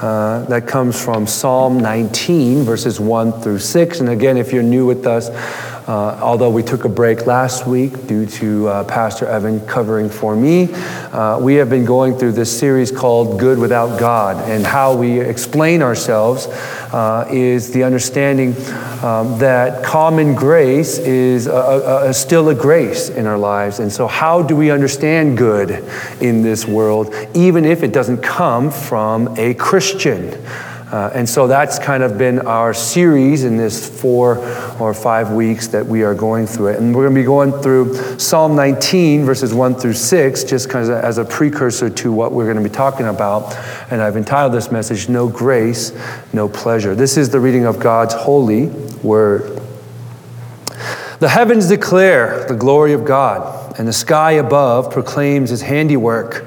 uh, that comes from Psalm 19, verses 1 through 6. And again, if you're new with us, uh, although we took a break last week due to uh, Pastor Evan covering for me, uh, we have been going through this series called Good Without God. And how we explain ourselves uh, is the understanding um, that common grace is a, a, a still a grace in our lives. And so, how do we understand good in this world, even if it doesn't come from a Christian? Uh, and so that's kind of been our series in this four or five weeks that we are going through it. And we're going to be going through Psalm 19, verses 1 through 6, just kind of as a precursor to what we're going to be talking about. And I've entitled this message, No Grace, No Pleasure. This is the reading of God's holy word. The heavens declare the glory of God, and the sky above proclaims his handiwork.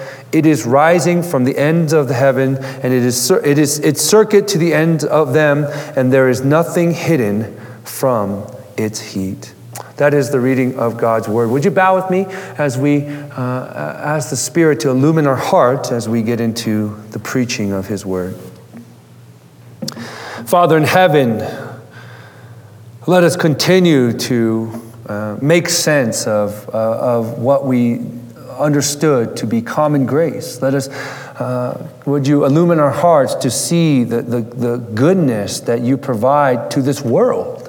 It is rising from the ends of the heaven, and it is, it is its circuit to the end of them, and there is nothing hidden from its heat. That is the reading of God's word. Would you bow with me as we uh, ask the Spirit to illumine our hearts as we get into the preaching of His word? Father in heaven, let us continue to uh, make sense of, uh, of what we understood to be common grace. Let us, uh, would you illumine our hearts to see the, the, the goodness that you provide to this world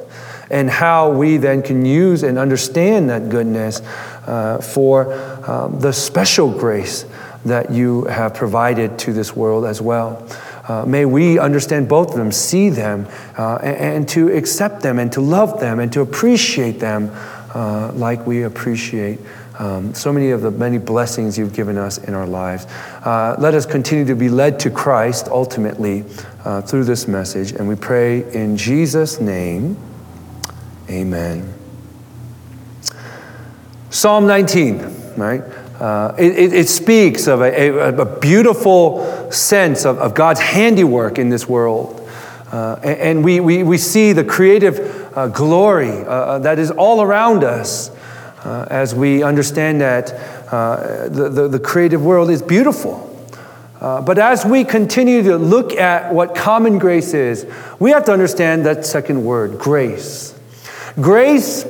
and how we then can use and understand that goodness uh, for um, the special grace that you have provided to this world as well. Uh, may we understand both of them, see them, uh, and, and, to accept them, and to love them, and to appreciate them uh, like we appreciate um, so many of the many blessings you've given us in our lives. Uh, let us continue to be led to Christ ultimately uh, through this message. And we pray in Jesus' name, amen. Psalm 19, right? Uh, it, it, speaks of a, a, a beautiful sense of, of, God's handiwork in this world. Uh, and, and we, we, we see the creative uh, glory uh, that is all around us uh, as we understand that uh, the, the, the, creative world is beautiful. Uh, but as we continue to look at what common grace is, we have to understand that second word, grace. Grace,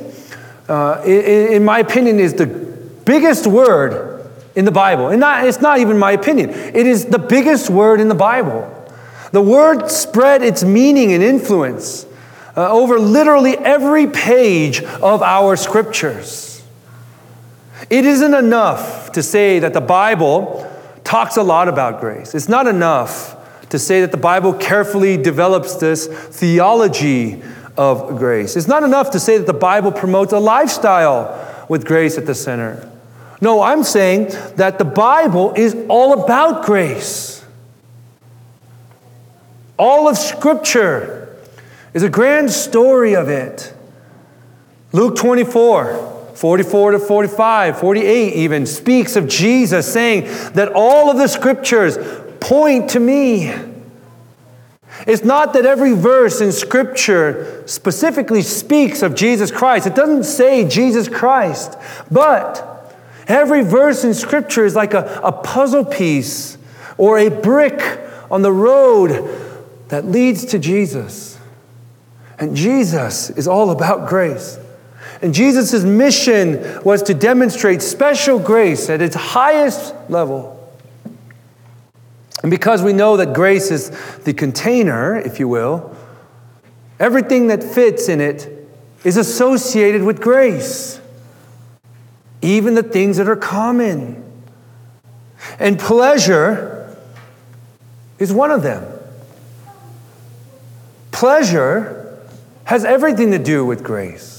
uh, in, in, my opinion, is the biggest word in the Bible. And not, it's not even my opinion, it is the biggest word in the Bible. The word spread its meaning and influence uh, over literally every page of our scriptures. It isn't enough to say that the Bible talks a lot about grace. It's not enough to say that the Bible carefully develops this theology of grace. It's not enough to say that the Bible promotes a lifestyle with grace at the center. No, I'm saying that the Bible is all about grace. All of Scripture is a grand story of it. Luke 24. 44 to 45, 48 even speaks of Jesus saying that all of the scriptures point to me. It's not that every verse in scripture specifically speaks of Jesus Christ. It doesn't say Jesus Christ, but every verse in scripture is like a, a puzzle piece or a brick on the road that leads to Jesus. And Jesus is all about grace. And Jesus' mission was to demonstrate special grace at its highest level. And because we know that grace is the container, if you will, everything that fits in it is associated with grace, even the things that are common. And pleasure is one of them. Pleasure has everything to do with grace.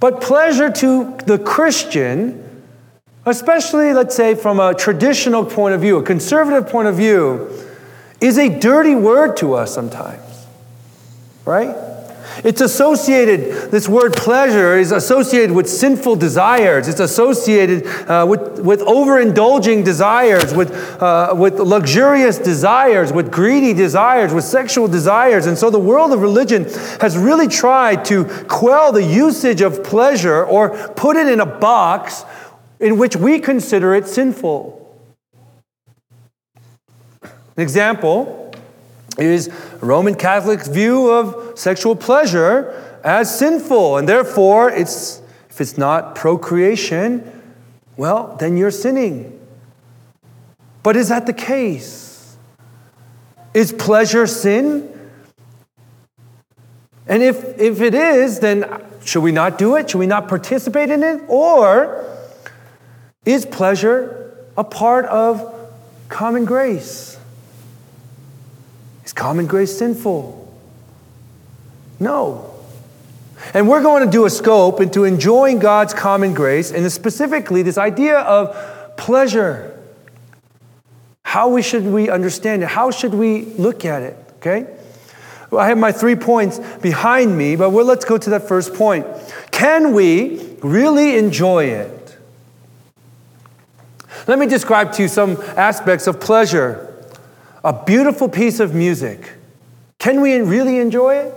But pleasure to the Christian, especially, let's say, from a traditional point of view, a conservative point of view, is a dirty word to us sometimes. Right? It's associated, this word pleasure is associated with sinful desires. It's associated uh, with, with overindulging desires, with, uh, with luxurious desires, with greedy desires, with sexual desires. And so the world of religion has really tried to quell the usage of pleasure or put it in a box in which we consider it sinful. An example is Roman Catholic's view of sexual pleasure as sinful, and therefore, it's, if it's not procreation, well, then you're sinning. But is that the case? Is pleasure sin? And if, if it is, then should we not do it? Should we not participate in it? Or is pleasure a part of common grace? Is common grace sinful? No. And we're going to do a scope into enjoying God's common grace, and specifically this idea of pleasure. How we should we understand it? How should we look at it? Okay? Well, I have my three points behind me, but let's go to that first point. Can we really enjoy it? Let me describe to you some aspects of pleasure. A beautiful piece of music. Can we really enjoy it?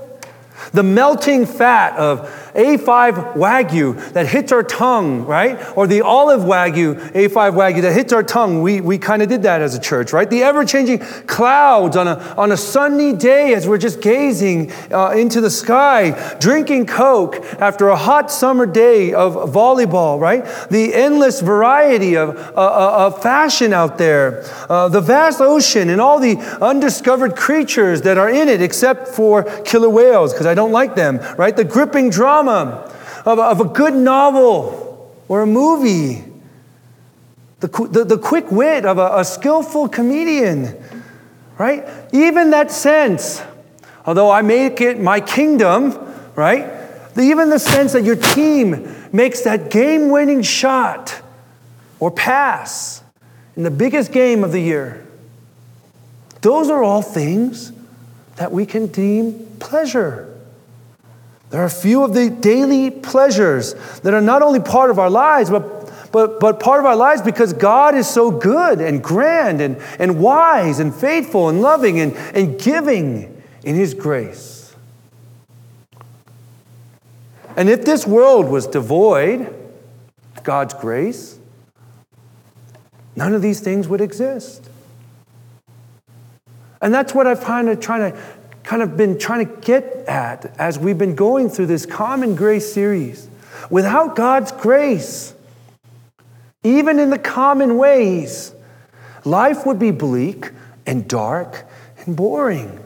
The melting fat of A5 Wagyu that hits our tongue, right? Or the olive Wagyu, A5 Wagyu that hits our tongue. We, we kind of did that as a church, right? The ever changing clouds on a, on a sunny day as we're just gazing uh, into the sky, drinking Coke after a hot summer day of volleyball, right? The endless variety of, uh, uh of fashion out there, uh, the vast ocean and all the undiscovered creatures that are in it, except for killer whales, because I don't like them, right? The gripping drama drama, of, of a good novel or a movie, the, the, the quick wit of a, a skillful comedian, right? Even that sense, although I make it my kingdom, right? Even the sense that your team makes that game winning shot or pass in the biggest game of the year. Those are all things that we can deem pleasure. There are a few of the daily pleasures that are not only part of our lives, but, but, but part of our lives because God is so good and grand and, and wise and faithful and loving and, and giving in His grace. And if this world was devoid of God's grace, none of these things would exist. And that's what I'm kind of trying to kind of been trying to get at as we've been going through this common grace series. Without God's grace, even in the common ways, life would be bleak and dark and boring.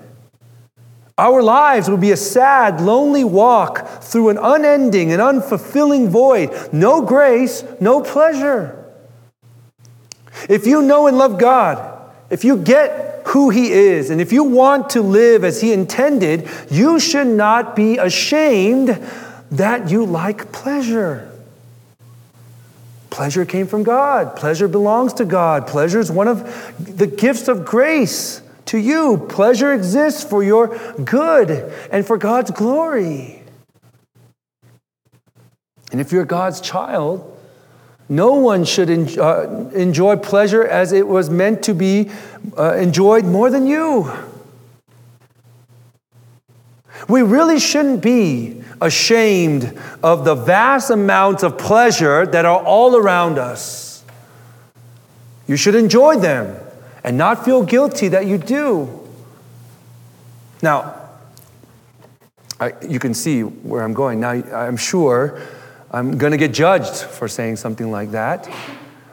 Our lives would be a sad, lonely walk through an unending and unfulfilling void. No grace, no pleasure. If you know and love God, if you get who He is. And if you want to live as He intended, you should not be ashamed that you like pleasure. Pleasure came from God. Pleasure belongs to God. Pleasure is one of the gifts of grace to you. Pleasure exists for your good and for God's glory. And if you're God's child, no one should uh, enjoy pleasure as it was meant to be uh, enjoyed more than you. We really shouldn't be ashamed of the vast amounts of pleasure that are all around us. You should enjoy them and not feel guilty that you do. Now, I, you can see where I'm going. Now, I'm sure I'm going to get judged for saying something like that.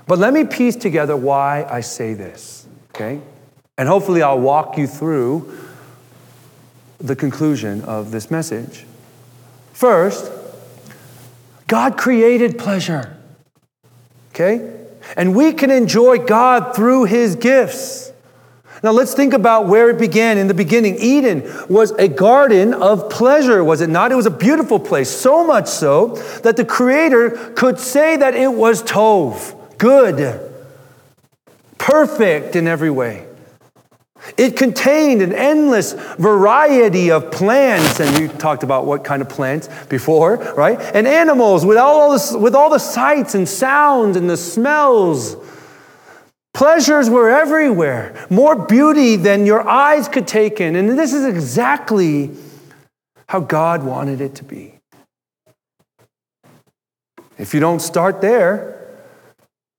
But let me piece together why I say this, okay? And hopefully I'll walk you through the conclusion of this message. First, God created pleasure, okay? And we can enjoy God through His gifts. Now let's think about where it began. In the beginning, Eden was a garden of pleasure, was it not? It was a beautiful place, so much so that the Creator could say that it was Tov, good, perfect in every way. It contained an endless variety of plants, and we talked about what kind of plants before, right? And animals with all, this, with all the sights and sounds and the smells. Pleasures were everywhere, more beauty than your eyes could take in. And this is exactly how God wanted it to be. If you don't start there,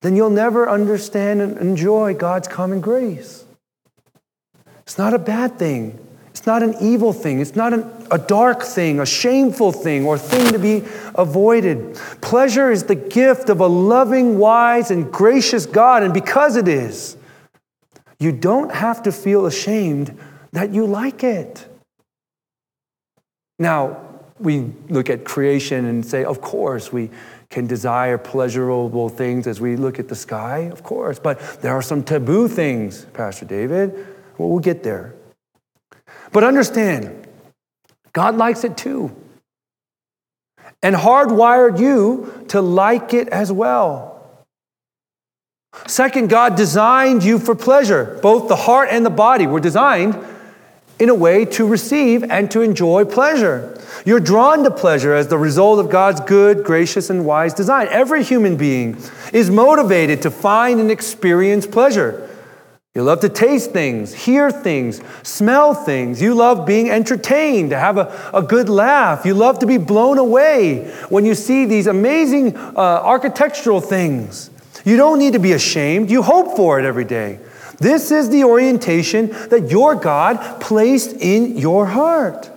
then you'll never understand and enjoy God's common grace. It's not a bad thing. It's not an evil thing. It's not an, a dark thing, a shameful thing, or thing to be avoided. Pleasure is the gift of a loving, wise, and gracious God. And because it is, you don't have to feel ashamed that you like it. Now, we look at creation and say, of course, we can desire pleasurable things as we look at the sky, of course. But there are some taboo things, Pastor David. Well, we'll get there. But understand, God likes it too. And hardwired you to like it as well. Second, God designed you for pleasure. Both the heart and the body were designed in a way to receive and to enjoy pleasure. You're drawn to pleasure as the result of God's good, gracious, and wise design. Every human being is motivated to find and experience pleasure. You love to taste things, hear things, smell things. You love being entertained, to have a, a good laugh. You love to be blown away when you see these amazing uh, architectural things. You don't need to be ashamed. You hope for it every day. This is the orientation that your God placed in your heart.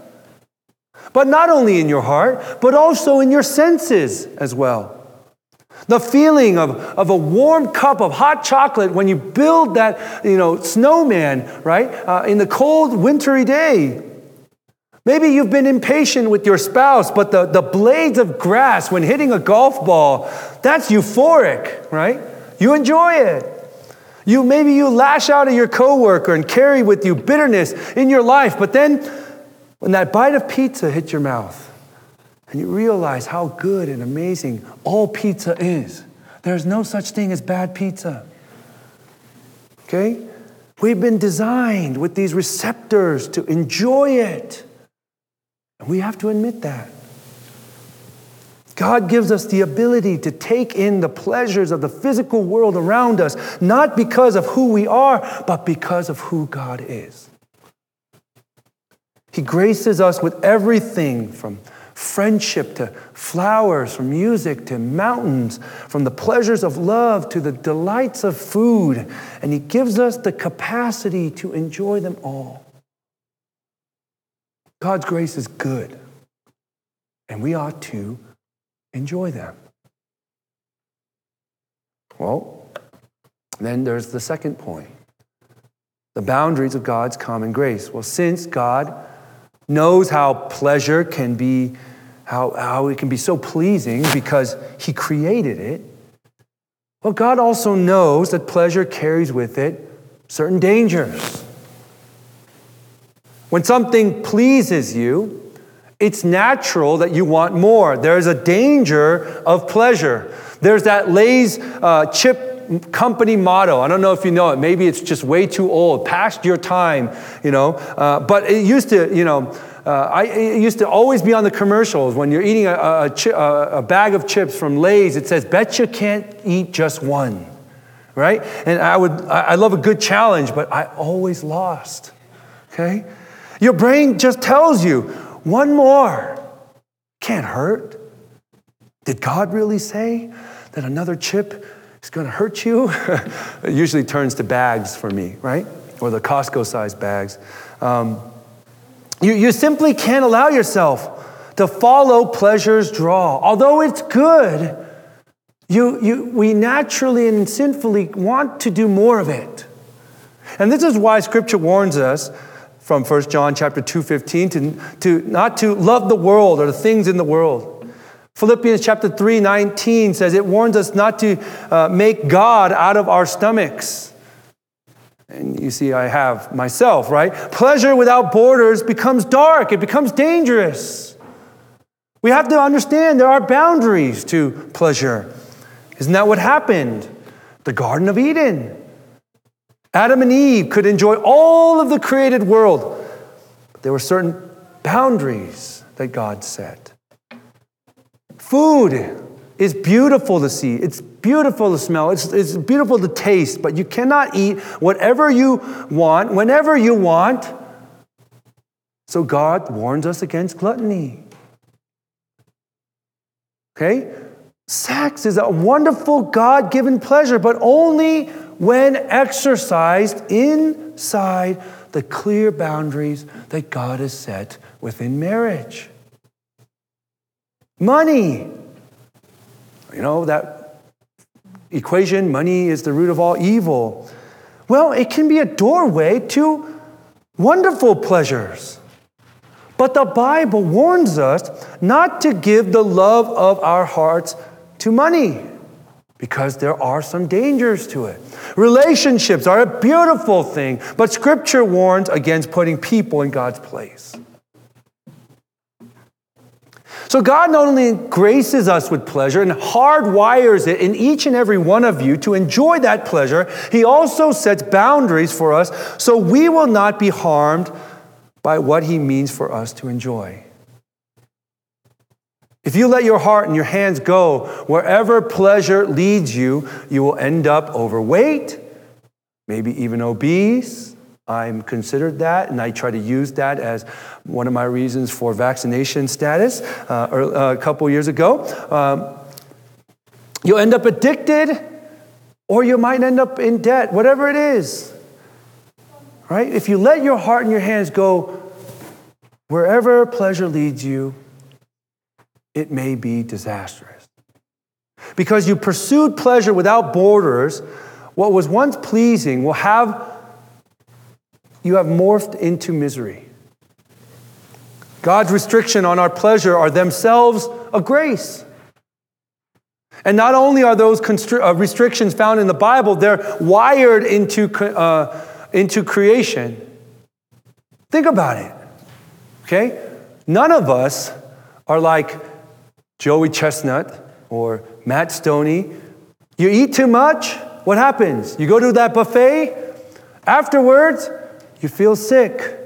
But not only in your heart, but also in your senses as well. The feeling of, of a warm cup of hot chocolate when you build that you know, snowman, right, uh, in the cold, wintry day. Maybe you've been impatient with your spouse, but the, the blades of grass when hitting a golf ball, that's euphoric, right? You enjoy it. You maybe you lash out at your coworker and carry with you bitterness in your life, but then when that bite of pizza hits your mouth, and you realize how good and amazing all pizza is. There's no such thing as bad pizza. Okay? We've been designed with these receptors to enjoy it. And we have to admit that. God gives us the ability to take in the pleasures of the physical world around us, not because of who we are, but because of who God is. He graces us with everything from friendship to flowers, from music to mountains, from the pleasures of love to the delights of food. And He gives us the capacity to enjoy them all. God's grace is good, and we ought to enjoy them. Well, then there's the second point the boundaries of God's common grace. Well, since God knows how pleasure can be, how, how it can be so pleasing because He created it. Well, God also knows that pleasure carries with it certain dangers. When something pleases you, it's natural that you want more. There's a danger of pleasure. There's that Lay's uh, chip company motto. I don't know if you know it. Maybe it's just way too old, past your time, you know. Uh, but it used to, you know, uh, I, it used to always be on the commercials when you're eating a, a, a, a bag of chips from Lay's. It says, "Bet you can't eat just one." Right? And I would, I love a good challenge, but I always lost. Okay? Your brain just tells you, one more can't hurt. Did God really say that another chip it's going to hurt you. it usually turns to bags for me, right? Or the Costco sized bags. Um, you, you simply can't allow yourself to follow pleasure's draw. Although it's good, you, you, we naturally and sinfully want to do more of it. And this is why scripture warns us from 1 John chapter 2, 15, to, to not to love the world or the things in the world. Philippians chapter 3, 19 says it warns us not to uh, make God out of our stomachs. And you see, I have myself, right? Pleasure without borders becomes dark, it becomes dangerous. We have to understand there are boundaries to pleasure. Isn't that what happened? The Garden of Eden. Adam and Eve could enjoy all of the created world, but there were certain boundaries that God set. Food is beautiful to see, it's beautiful to smell, it's, it's beautiful to taste, but you cannot eat whatever you want, whenever you want. So God warns us against gluttony. Okay? Sex is a wonderful God given pleasure, but only when exercised inside the clear boundaries that God has set within marriage. Money. You know, that equation money is the root of all evil. Well, it can be a doorway to wonderful pleasures. But the Bible warns us not to give the love of our hearts to money because there are some dangers to it. Relationships are a beautiful thing, but Scripture warns against putting people in God's place. So, God not only graces us with pleasure and hardwires it in each and every one of you to enjoy that pleasure, He also sets boundaries for us so we will not be harmed by what He means for us to enjoy. If you let your heart and your hands go wherever pleasure leads you, you will end up overweight, maybe even obese. I'm considered that, and I try to use that as one of my reasons for vaccination status uh, uh a couple years ago. Um, you'll end up addicted, or you might end up in debt, whatever it is. Right? If you let your heart and your hands go wherever pleasure leads you, it may be disastrous. Because you pursued pleasure without borders, what was once pleasing will have you have morphed into misery. God's restriction on our pleasure are themselves a grace. And not only are those constri- uh, restrictions found in the Bible, they're wired into, uh, into creation. Think about it. Okay? None of us are like Joey Chestnut or Matt Stonie. You eat too much, what happens? You go to that buffet, afterwards, you feel sick.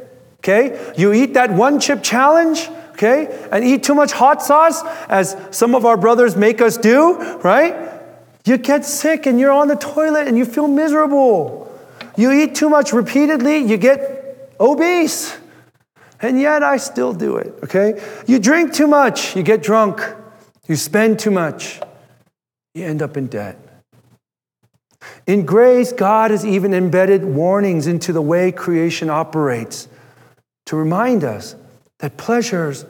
Okay? You eat that one chip challenge, okay? And eat too much hot sauce, as some of our brothers make us do, right? You get sick and you're on the toilet and you feel miserable. You eat too much repeatedly, you get obese. And yet I still do it, okay? You drink too much, you get drunk. You spend too much, you end up in debt. In grace, God has even embedded warnings into the way creation operates to remind us that pleasures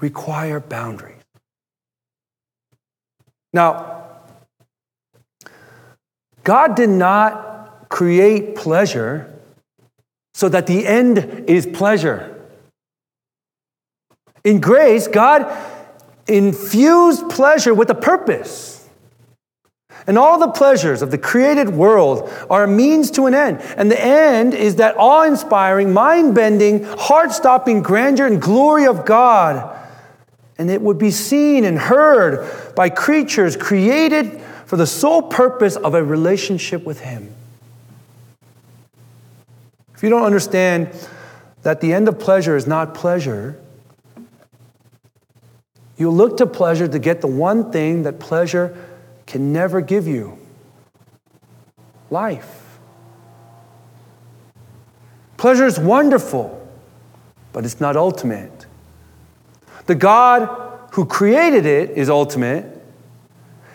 require boundaries. Now, God did not create pleasure so that the end is pleasure. In grace, God infused pleasure with a purpose. And all the pleasures of the created world are a means to an end. And the end is that awe inspiring, mind bending, heart stopping grandeur and glory of God. And it would be seen and heard by creatures created for the sole purpose of a relationship with Him. If you don't understand that the end of pleasure is not pleasure, you look to pleasure to get the one thing that pleasure can never give you life. Pleasure is wonderful, but it's not ultimate. The God who created it is ultimate,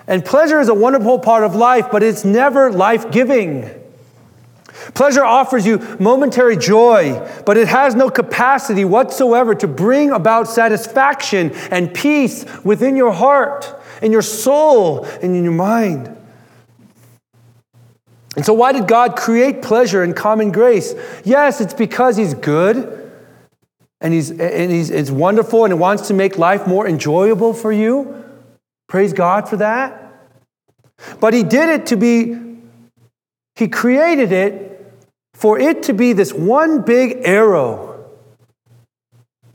and pleasure is a wonderful part of life, but it's never life giving. Pleasure offers you momentary joy, but it has no capacity whatsoever to bring about satisfaction and peace within your heart, in your soul, and in your mind. And so, why did God create pleasure and common grace? Yes, it's because He's good and He's, and he's it's wonderful and He wants to make life more enjoyable for you. Praise God for that. But He did it to be, He created it for it to be this one big arrow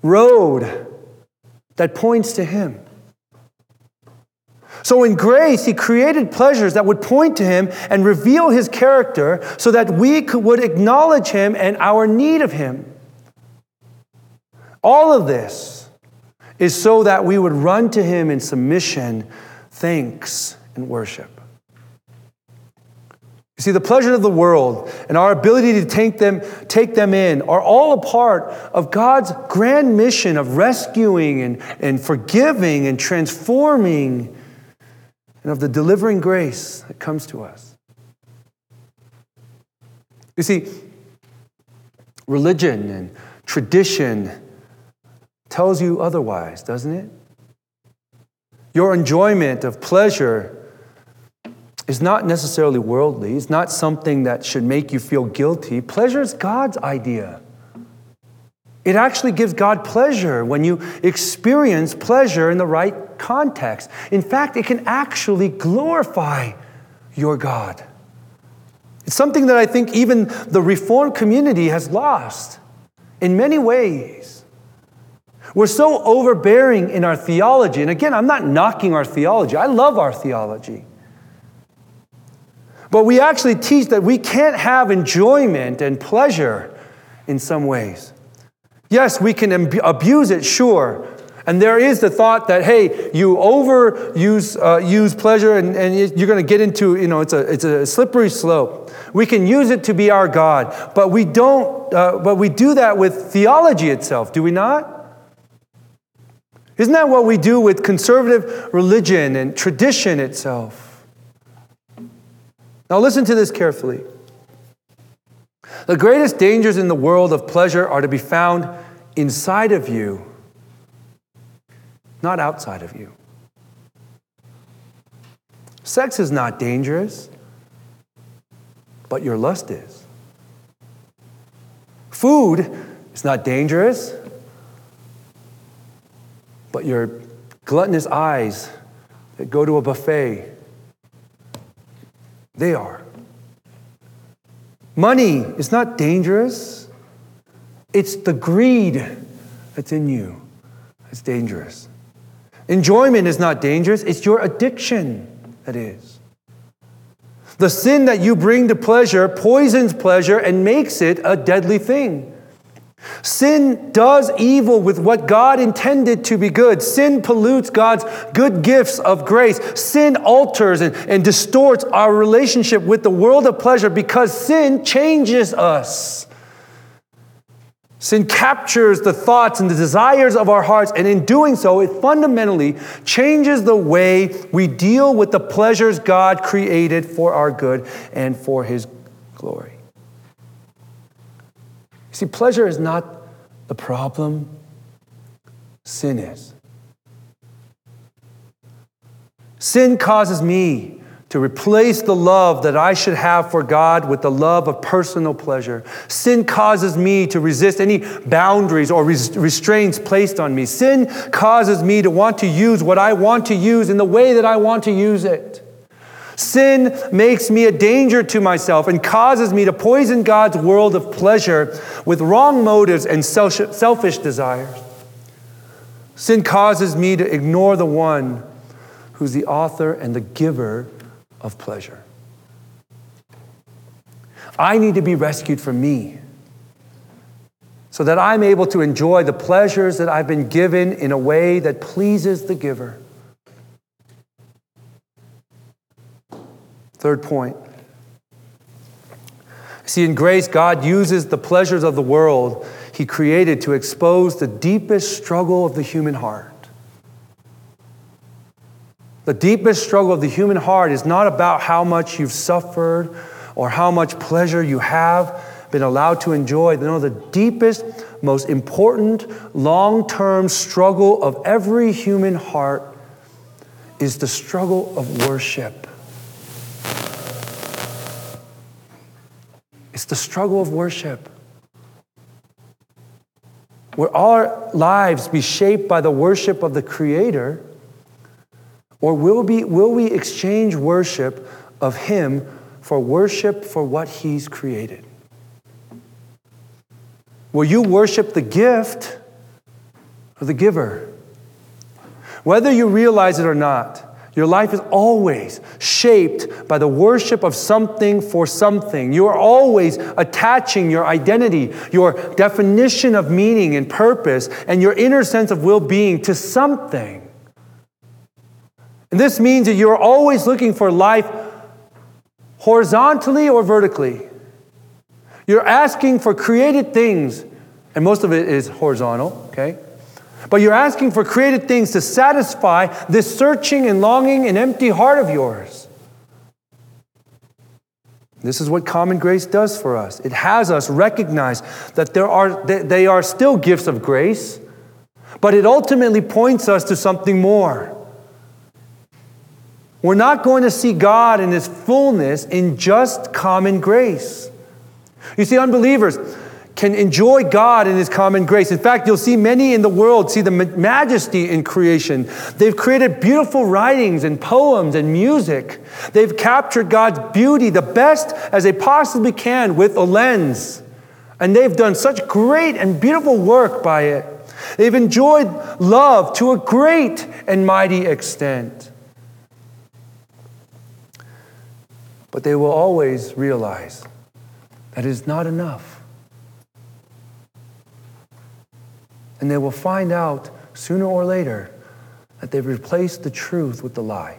road that points to Him. So, in grace, He created pleasures that would point to Him and reveal His character so that we could, would acknowledge Him and our need of Him. All of this is so that we would run to Him in submission, thanks, and worship. You see, the pleasures of the world and our ability to take them, take them in are all a part of God's grand mission of rescuing and, and forgiving and transforming and of the delivering grace that comes to us. You see, religion and tradition tells you otherwise, doesn't it? Your enjoyment of pleasure is not necessarily worldly, it's not something that should make you feel guilty. Pleasure is God's idea. It actually gives God pleasure when you experience pleasure in the right context. In fact, it can actually glorify your God. It's something that I think even the Reformed community has lost in many ways. We're so overbearing in our theology. And again, I'm not knocking our theology, I love our theology. But we actually teach that we can't have enjoyment and pleasure in some ways. Yes, we can abuse it, sure. And there is the thought that, hey, you overuse uh, use pleasure and, and you're going to get into, you know, it's a, it's a slippery slope. We can use it to be our God, but we don't, uh, but we do that with theology itself, do we not? Isn't that what we do with conservative religion and tradition itself? Now, listen to this carefully. The greatest dangers in the world of pleasure are to be found inside of you, not outside of you. Sex is not dangerous, but your lust is. Food is not dangerous, but your gluttonous eyes that go to a buffet, they are. Money is not dangerous, it's the greed that's in you that's dangerous. Enjoyment is not dangerous, it's your addiction that is. The sin that you bring to pleasure poisons pleasure and makes it a deadly thing. Sin does evil with what God intended to be good. Sin pollutes God's good gifts of grace. Sin alters and, and distorts our relationship with the world of pleasure because sin changes us. Sin captures the thoughts and the desires of our hearts, and in doing so, it fundamentally changes the way we deal with the pleasures God created for our good and for His glory. See, pleasure is not the problem, sin is. Sin causes me to replace the love that I should have for God with the love of personal pleasure. Sin causes me to resist any boundaries or restraints placed on me. Sin causes me to want to use what I want to use in the way that I want to use it. Sin makes me a danger to myself and causes me to poison God's world of pleasure with wrong motives and selfish desires. Sin causes me to ignore the one who's the author and the giver of pleasure. I need to be rescued from me so that I'm able to enjoy the pleasures that I've been given in a way that pleases the giver. Third point. See, in grace, God uses the pleasures of the world He created to expose the deepest struggle of the human heart. The deepest struggle of the human heart is not about how much you've suffered or how much pleasure you have been allowed to enjoy. No, the deepest, most important, long term struggle of every human heart is the struggle of worship. It's the struggle of worship. Will our lives be shaped by the worship of the Creator, or will, be, will we exchange worship of Him for worship for what He's created? Will you worship the gift or the giver? Whether you realize it or not, Your life is always shaped by the worship of something for something. You are always attaching your identity, your definition of meaning and purpose, and your inner sense of well being to something. And this means that you're always looking for life horizontally or vertically. You're asking for created things, and most of it is horizontal, okay? But you're asking for created things to satisfy this searching and longing and empty heart of yours. This is what common grace does for us. It has us recognize that there are, they are still gifts of grace, but it ultimately points us to something more. We're not going to see God in His fullness in just common grace. You see, unbelievers, can enjoy God in His common grace. In fact, you'll see many in the world see the majesty in creation. They've created beautiful writings and poems and music. They've captured God's beauty the best as they possibly can with a lens. And they've done such great and beautiful work by it. They've enjoyed love to a great and mighty extent. But they will always realize that is not enough. And they will find out sooner or later that they've replaced the truth with the lie.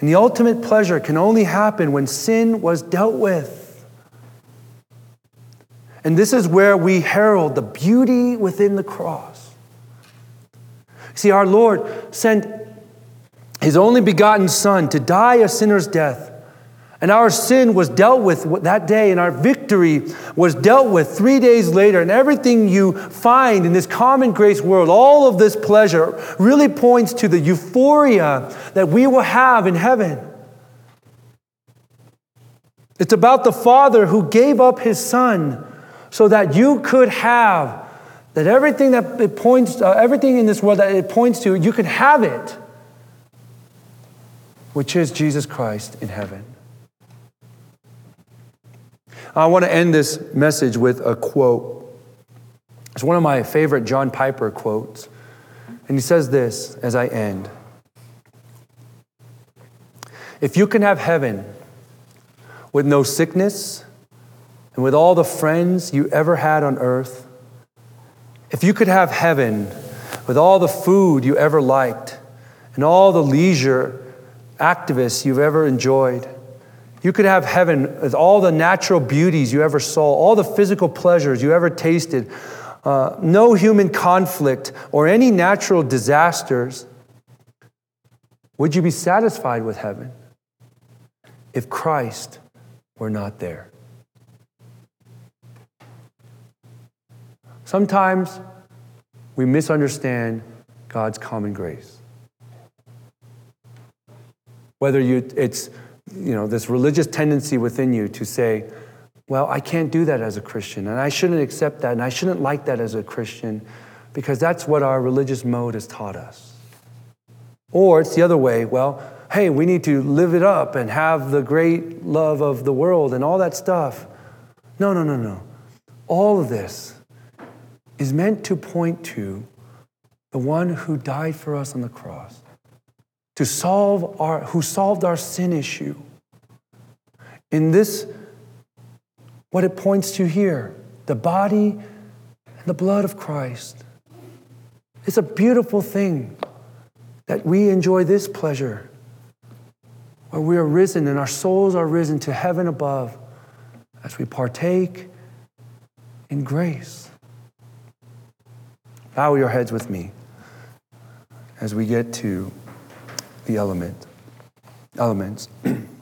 And the ultimate pleasure can only happen when sin was dealt with. And this is where we herald the beauty within the cross. See, our Lord sent his only begotten Son to die a sinner's death and our sin was dealt with that day, and our victory was dealt with three days later. And everything you find in this common grace world, all of this pleasure, really points to the euphoria that we will have in heaven. It's about the Father who gave up his Son so that you could have that everything that it points, uh, everything in this world that it points to, you could have it, which is Jesus Christ in heaven. I want to end this message with a quote. It's one of my favorite John Piper quotes. And he says this as I end If you can have heaven with no sickness and with all the friends you ever had on earth, if you could have heaven with all the food you ever liked and all the leisure activists you've ever enjoyed, you could have heaven with all the natural beauties you ever saw, all the physical pleasures you ever tasted, uh, no human conflict or any natural disasters. Would you be satisfied with heaven if Christ were not there? Sometimes we misunderstand God's common grace. Whether you, it's you know, this religious tendency within you to say, well, I can't do that as a Christian, and I shouldn't accept that, and I shouldn't like that as a Christian, because that's what our religious mode has taught us. Or it's the other way, well, hey, we need to live it up and have the great love of the world and all that stuff. No, no, no, no. All of this is meant to point to the one who died for us on the cross to solve our, who solved our sin issue. In this, what it points to here, the body and the blood of Christ. It's a beautiful thing that we enjoy this pleasure where we are risen and our souls are risen to heaven above as we partake in grace. Bow your heads with me as we get to the element, elements.